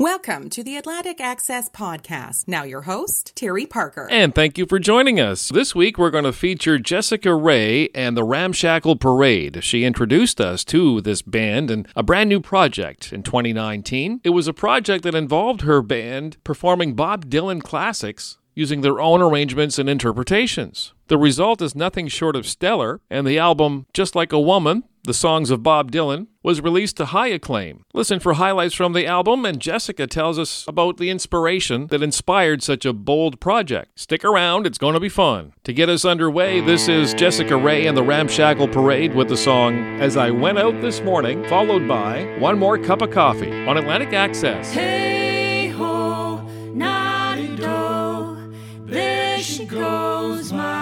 Welcome to the Atlantic Access Podcast. Now, your host, Terry Parker. And thank you for joining us. This week, we're going to feature Jessica Ray and the Ramshackle Parade. She introduced us to this band and a brand new project in 2019. It was a project that involved her band performing Bob Dylan classics using their own arrangements and interpretations. The result is nothing short of stellar, and the album, Just Like a Woman, the songs of Bob Dylan, was released to high acclaim. Listen for highlights from the album, and Jessica tells us about the inspiration that inspired such a bold project. Stick around, it's going to be fun. To get us underway, this is Jessica Ray and the Ramshackle Parade with the song As I Went Out This Morning, followed by One More Cup of Coffee on Atlantic Access. Hey ho, she goes, my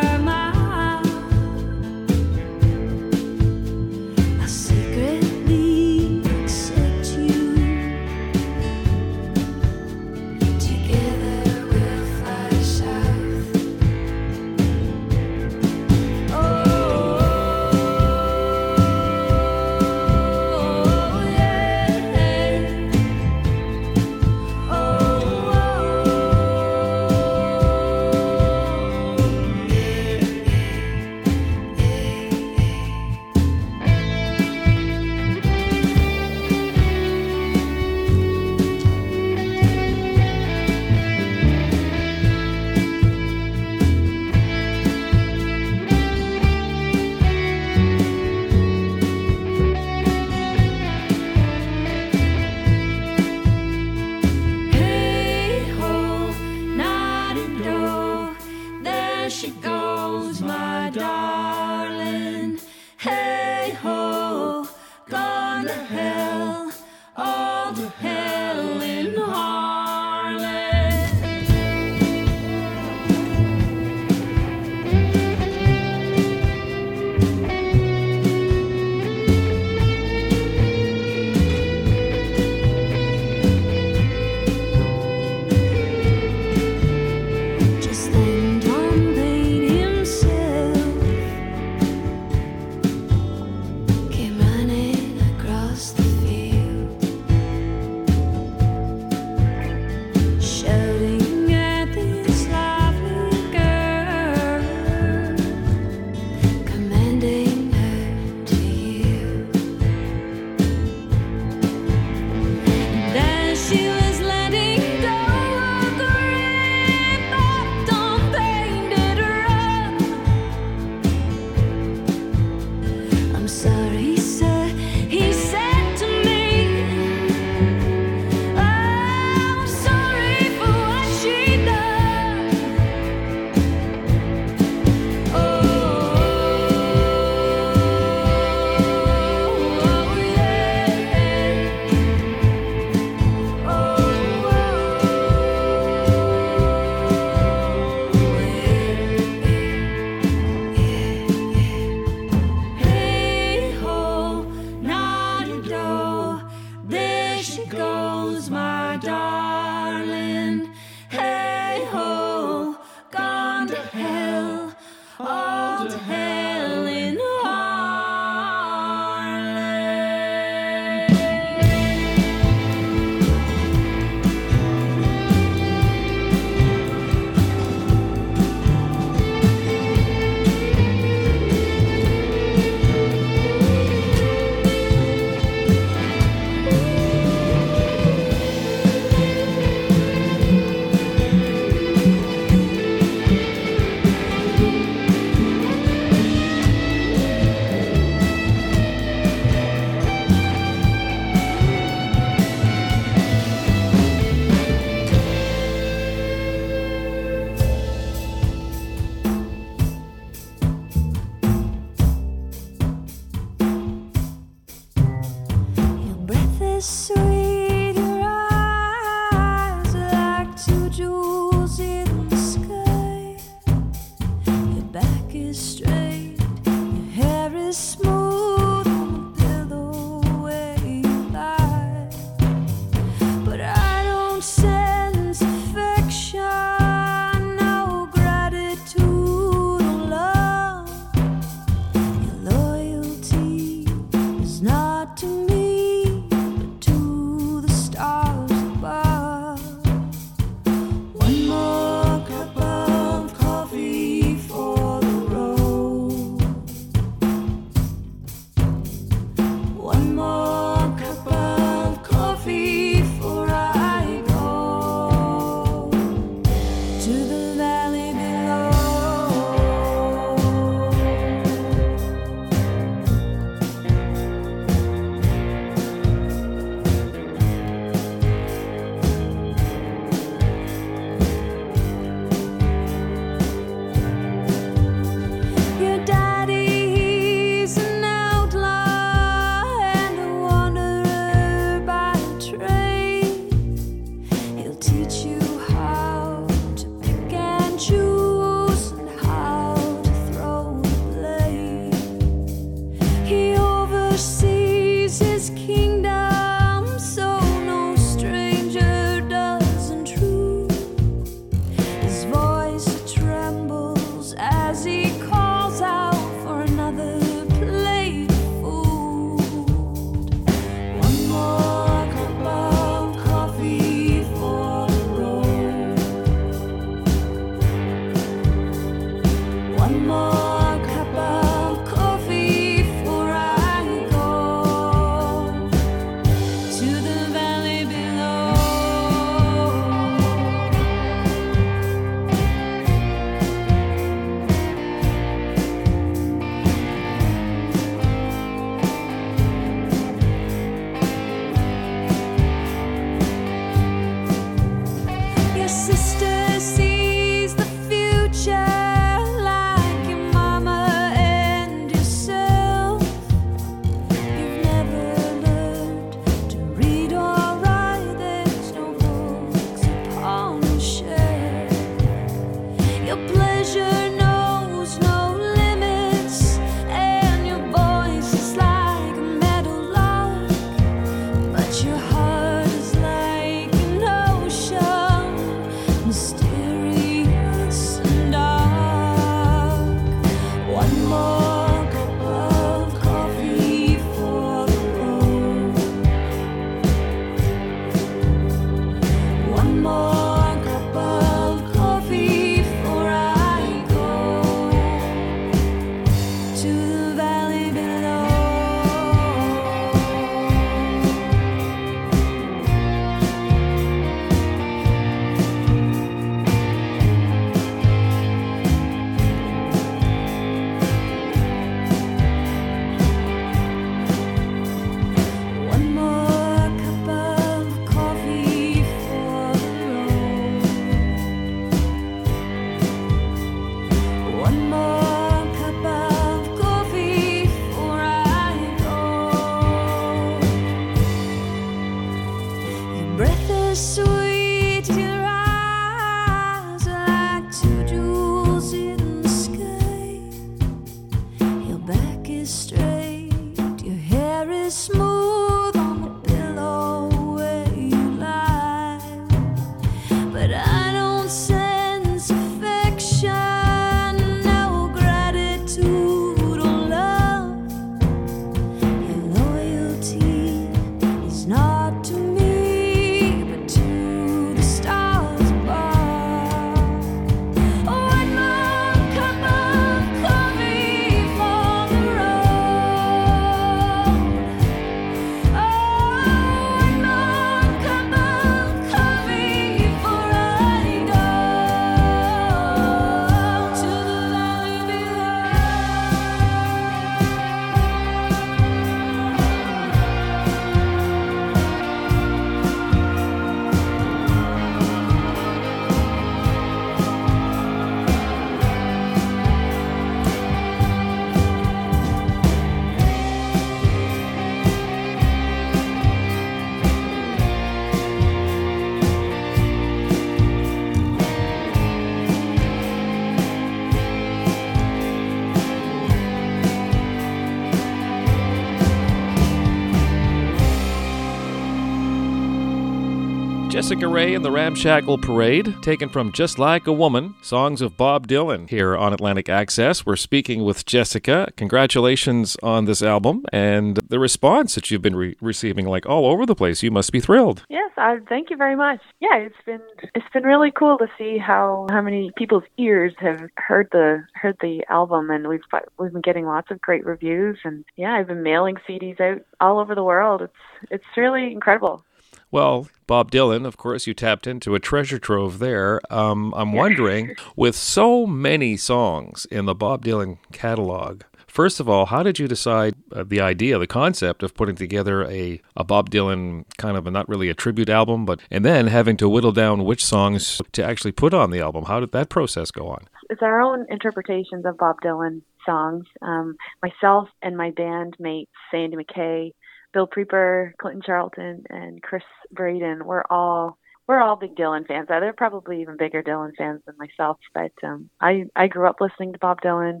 Jessica Ray and the Ramshackle Parade, taken from Just Like a Woman, songs of Bob Dylan. Here on Atlantic Access, we're speaking with Jessica. Congratulations on this album and the response that you've been re- receiving, like all over the place. You must be thrilled. Yes, I thank you very much. Yeah, it's been it's been really cool to see how how many people's ears have heard the heard the album, and we've we've been getting lots of great reviews, and yeah, I've been mailing CDs out all over the world. It's it's really incredible. Well, Bob Dylan, of course, you tapped into a treasure trove there. Um, I'm wondering, with so many songs in the Bob Dylan catalog, first of all, how did you decide uh, the idea, the concept of putting together a, a Bob Dylan kind of a, not really a tribute album, but and then having to whittle down which songs to actually put on the album? How did that process go on? It's our own interpretations of Bob Dylan songs. Um, myself and my bandmates, Sandy McKay, Bill Preeper, Clinton Charlton, and Chris Braden, we're all we're all big Dylan fans. They're probably even bigger Dylan fans than myself. But um, I I grew up listening to Bob Dylan.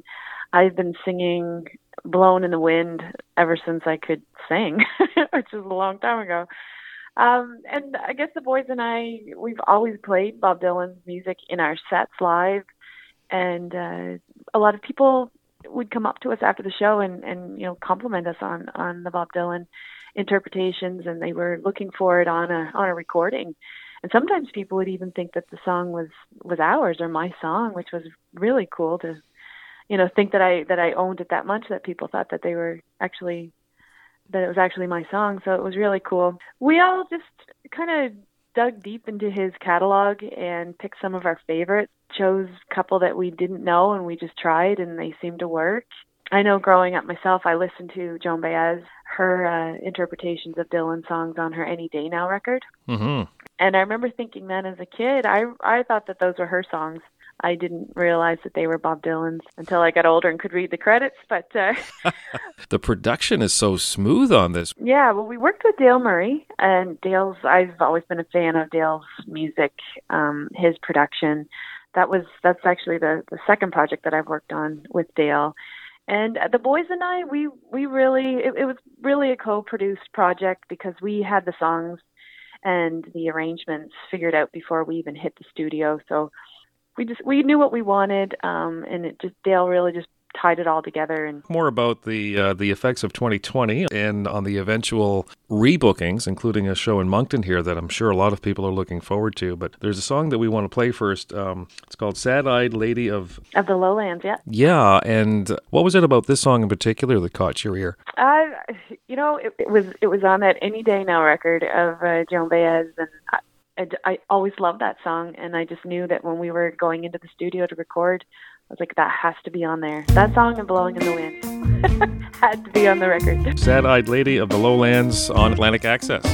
I've been singing "Blowing in the Wind" ever since I could sing, which is a long time ago. Um, and I guess the boys and I we've always played Bob Dylan's music in our sets live, and uh, a lot of people would come up to us after the show and and you know compliment us on on the Bob Dylan interpretations and they were looking for it on a on a recording. And sometimes people would even think that the song was was ours or my song which was really cool to you know think that I that I owned it that much that people thought that they were actually that it was actually my song. So it was really cool. We all just kind of dug deep into his catalog and picked some of our favorites chose a couple that we didn't know and we just tried and they seemed to work I know growing up myself, I listened to Joan Baez, her uh, interpretations of Dylan songs on her Any Day Now record. Mm-hmm. And I remember thinking then as a kid, I I thought that those were her songs. I didn't realize that they were Bob Dylan's until I got older and could read the credits. But uh, the production is so smooth on this. Yeah, well, we worked with Dale Murray, and Dale's. I've always been a fan of Dale's music, um, his production. That was that's actually the the second project that I've worked on with Dale and the boys and I, we we really it, it was really a co-produced project because we had the songs and the arrangements figured out before we even hit the studio. So we just we knew what we wanted, um, and it just Dale really just tied it all together and more about the uh, the effects of 2020 and on the eventual rebookings including a show in Moncton here that I'm sure a lot of people are looking forward to but there's a song that we want to play first um, it's called Sad-Eyed Lady of of the Lowlands yeah. Yeah and what was it about this song in particular that caught your ear? Uh, you know it, it was it was on that Any Day Now record of uh, Joan Baez and I, I always loved that song, and I just knew that when we were going into the studio to record, I was like, that has to be on there. That song and Blowing in the Wind had to be on the record. Sad Eyed Lady of the Lowlands on Atlantic Access.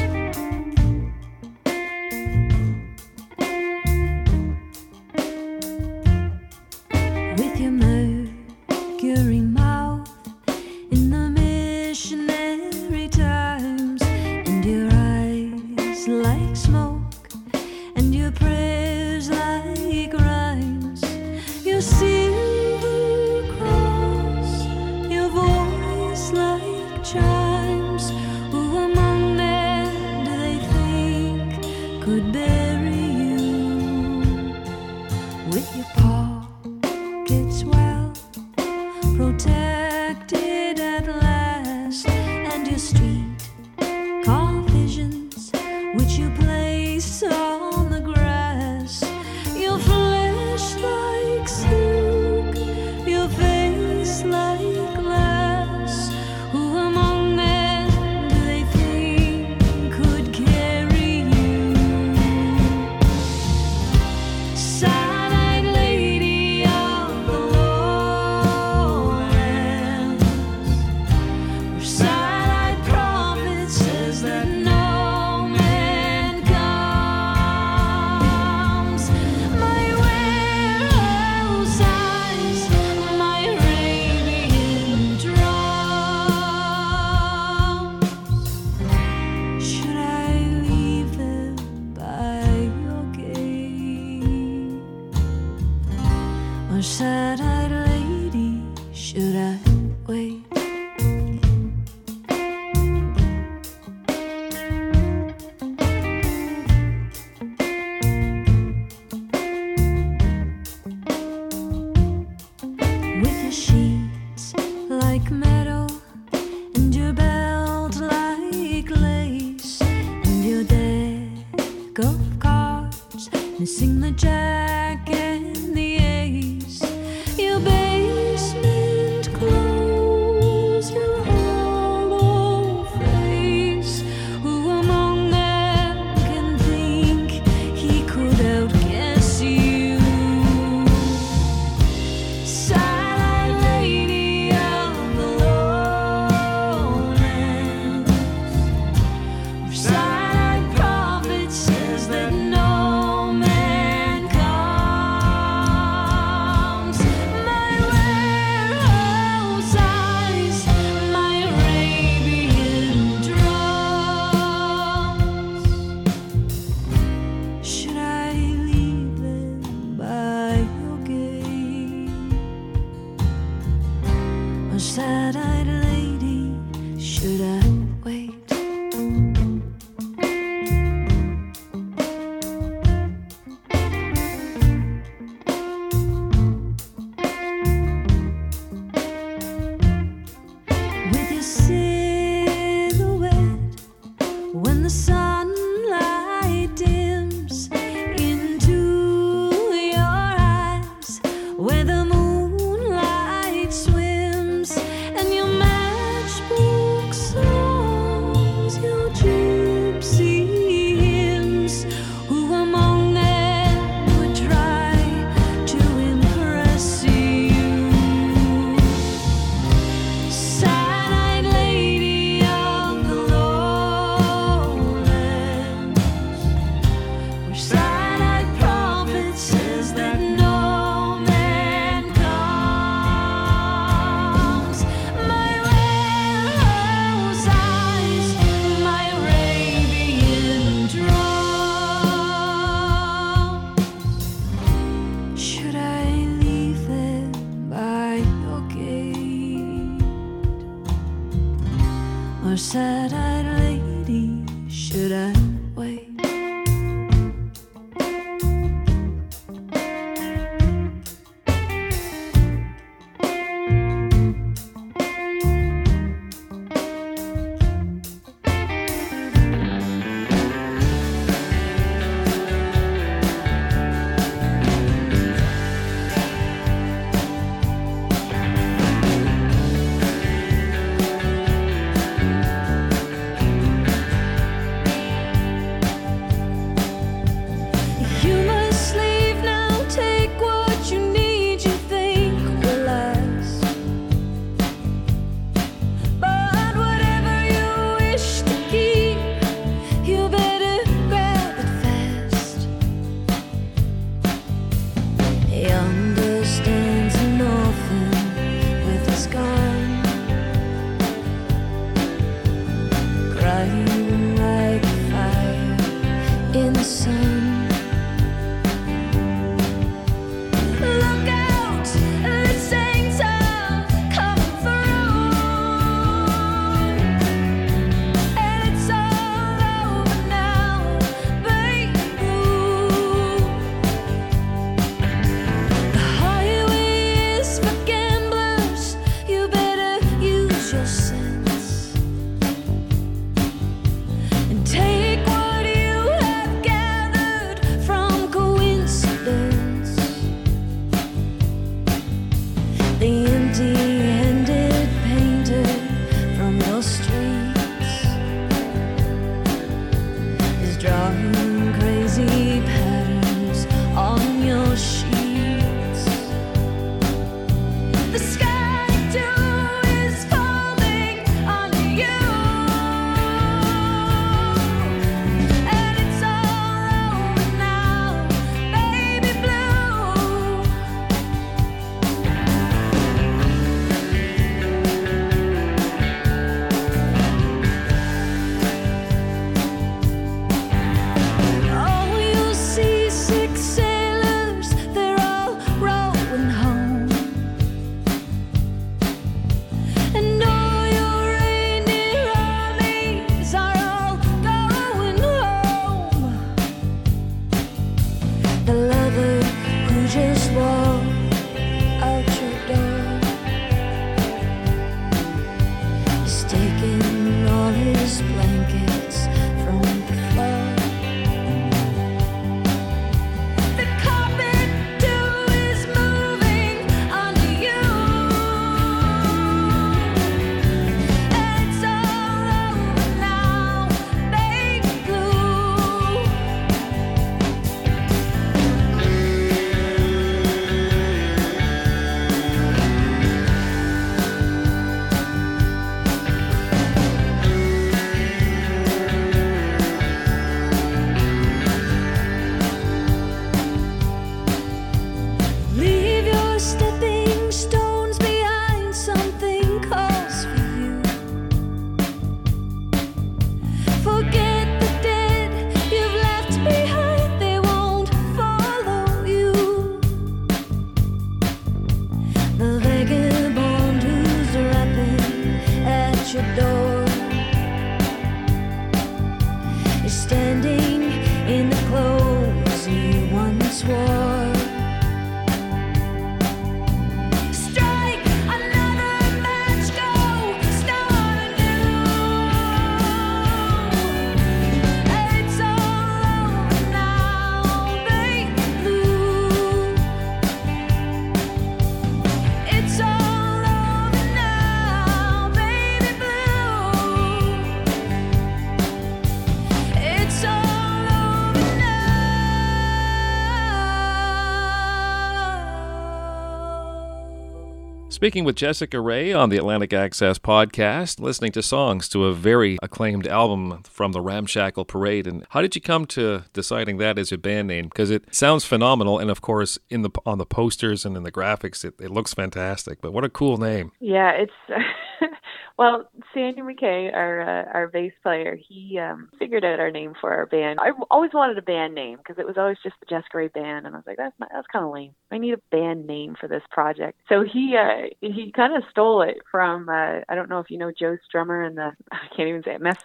Speaking with Jessica Ray on the Atlantic Access podcast, listening to songs to a very acclaimed album from the Ramshackle Parade. And how did you come to deciding that as your band name? Because it sounds phenomenal, and of course, in the on the posters and in the graphics, it, it looks fantastic. But what a cool name! Yeah, it's well, Sandy McKay, our uh, our bass player, he um, figured out our name for our band. I always wanted a band name because it was always just the Jessica Ray Band, and I was like, that's not, that's kind of lame. I need a band name for this project. So he uh, he kind of stole it from uh, I don't know if you know Joe Strummer and the I can't even say it mess.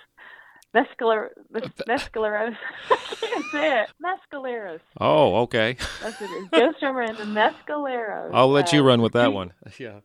Mescaler, mes- Mescaleros. I can't say it. Mescaleros. Oh, okay. That's what it is. Joe Strummer and the Mescaleros. I'll let you Uh, run with that one. Yeah.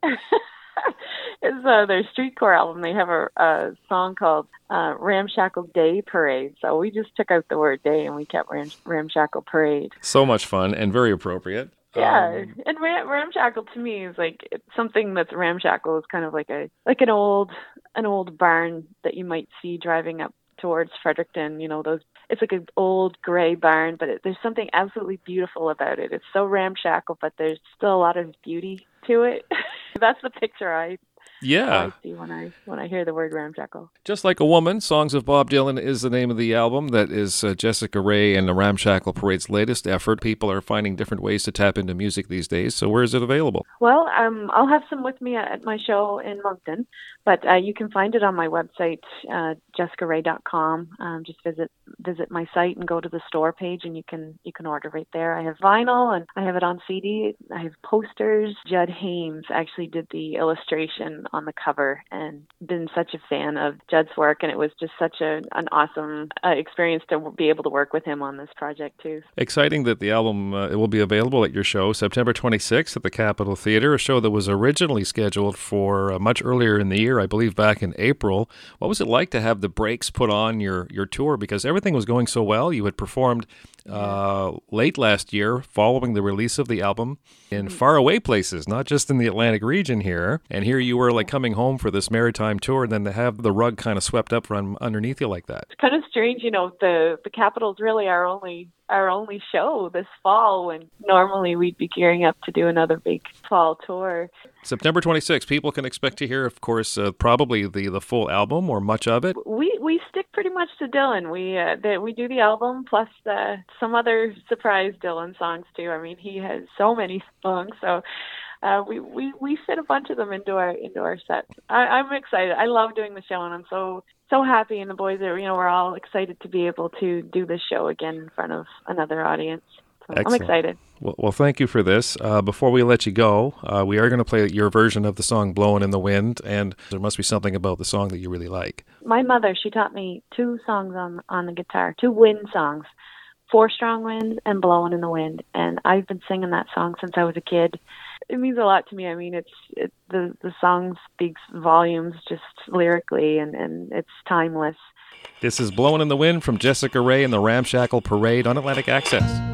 It's uh, their streetcore album. They have a, a song called uh, Ramshackle Day Parade. So we just took out the word day and we kept Ram- Ramshackle Parade. So much fun and very appropriate. Yeah, Um, and Ram- Ramshackle to me is like it's something that's Ramshackle is kind of like a like an old an old barn that you might see driving up towards Fredericton. You know those. It's like an old gray barn, but it, there's something absolutely beautiful about it. It's so ramshackle, but there's still a lot of beauty to it. that's the picture I yeah. I see when I when I hear the word ramshackle. Just Like a Woman, Songs of Bob Dylan is the name of the album. That is uh, Jessica Ray and the Ramshackle Parade's latest effort. People are finding different ways to tap into music these days. So where is it available? Well, um, I'll have some with me at my show in Moncton, but uh, you can find it on my website, uh, jessicaray.com. Um, just visit visit my site and go to the store page, and you can you can order right there. I have vinyl and I have it on CD. I have posters. Judd Hames actually did the illustration on the cover, and been such a fan of Judd's work, and it was just such a, an awesome uh, experience to be able to work with him on this project too. Exciting that the album uh, it will be available at your show September 26th at the Capitol Theater, a show that was originally scheduled for uh, much earlier in the year, I believe back in April. What was it like to have the brakes put on your your tour because everything was going so well? You had performed uh, late last year following the release of the album in faraway places, not just in the Atlantic region here. And here you were like coming home for this maritime tour, and then to have the rug kind of swept up from underneath you like that. it's kind of strange, you know, the the Capitol's really our only our only show this fall when normally we'd be gearing up to do another big fall tour. September 26th, people can expect to hear, of course, uh, probably the, the full album or much of it. We we stick pretty much to Dylan. We uh, the, we do the album plus the, some other surprise Dylan songs too. I mean, he has so many songs, so uh, we, we we fit a bunch of them into our into our set. I, I'm excited. I love doing the show, and I'm so so happy. And the boys are, you know, we're all excited to be able to do this show again in front of another audience. So I'm excited. Well, well thank you for this. Uh, before we let you go, uh, we are going to play your version of the song Blowing in the Wind, and there must be something about the song that you really like. My mother, she taught me two songs on on the guitar, two wind songs, Four Strong Winds and Blowing in the Wind, and I've been singing that song since I was a kid. It means a lot to me. I mean, it's it, the the song speaks volumes just lyrically, and and it's timeless. This is Blowing in the Wind from Jessica Ray and the Ramshackle Parade on Atlantic Access.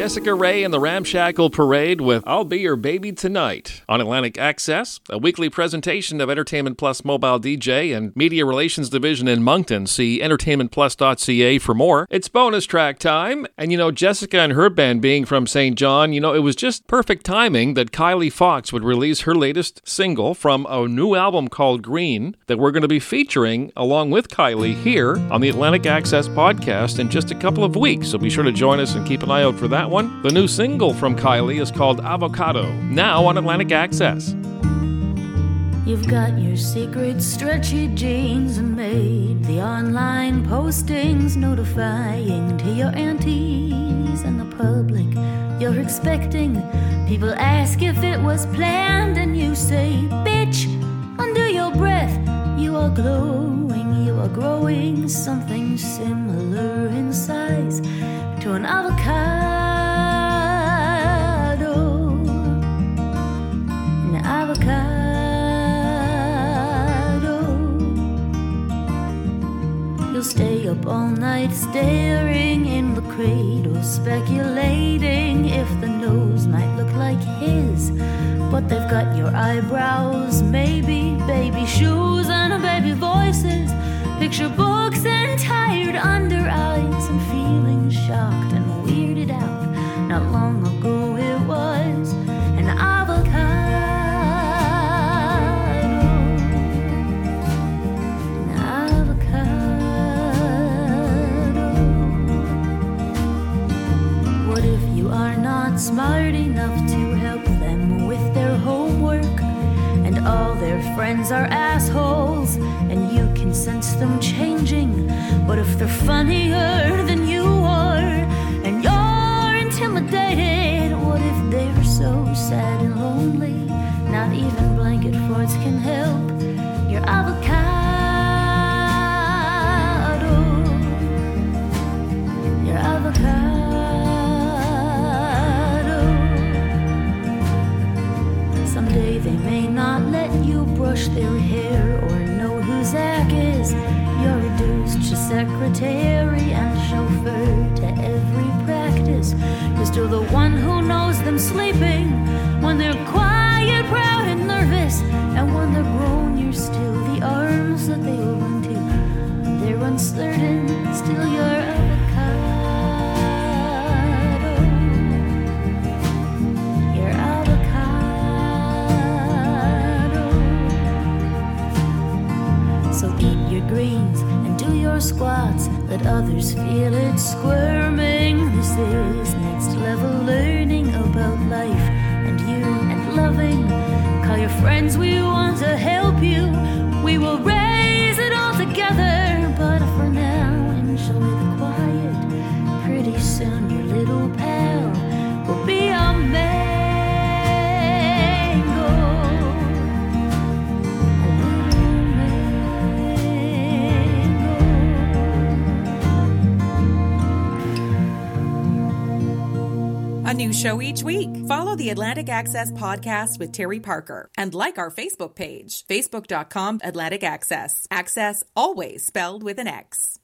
Jessica Rhaye and the Ramshackle Parade with I'll Be Your Baby Tonight on Atlantic Access, a weekly presentation of Entertainment Plus Mobile DJ and Media Relations Division in Moncton. See entertainmentplus.ca for more. It's bonus track time. And you know, Jessica and her band being from Saint John, you know, it was just perfect timing that Kylie Fox would release her latest single from a new album called Green that we're going to be featuring along with Kylie here on the Atlantic Access podcast in just a couple of weeks. So be sure to join us and keep an eye out for that one. The new single from Kylie is called Avocado, now on Atlantic Access. You've got your secret stretchy jeans and made the online postings notifying to your aunties and the public. You're expecting people ask if it was planned, and you say, Bitch, under your breath, you are glowing, you are growing something similar in size to an avocado. Avocado. You'll stay up all night staring in the cradle, speculating if the nose might look like his. But they've got your eyebrows, maybe baby shoes and a baby voices. Picture books and tired smart enough to help them with their homework? And all their friends are assholes, and you can sense them changing. What if they're funnier than you are, and you're intimidated? What if they're so sad and lonely? Not even blanket forts can help. Your avocado. Avocado. Brush their hair or know who Zach is. You're reduced to secretary and chauffeur to every practice. You're still the one who knows them sleeping when they're quiet, proud, and nervous. And when they're grown, you're still the arms that they run to. They're uncertain, squats. Let others feel it squirming. This is next level learning about life and you and loving. Call your friends, we want to help you. We will raise it all together, but for now, enjoy the quiet. Pretty soon, your little pal will be a mango. A new show each week. Follow the Atlantic Access podcast with Terry Parker and like our Facebook page, facebook.com Atlantic Access. Access always spelled with an X.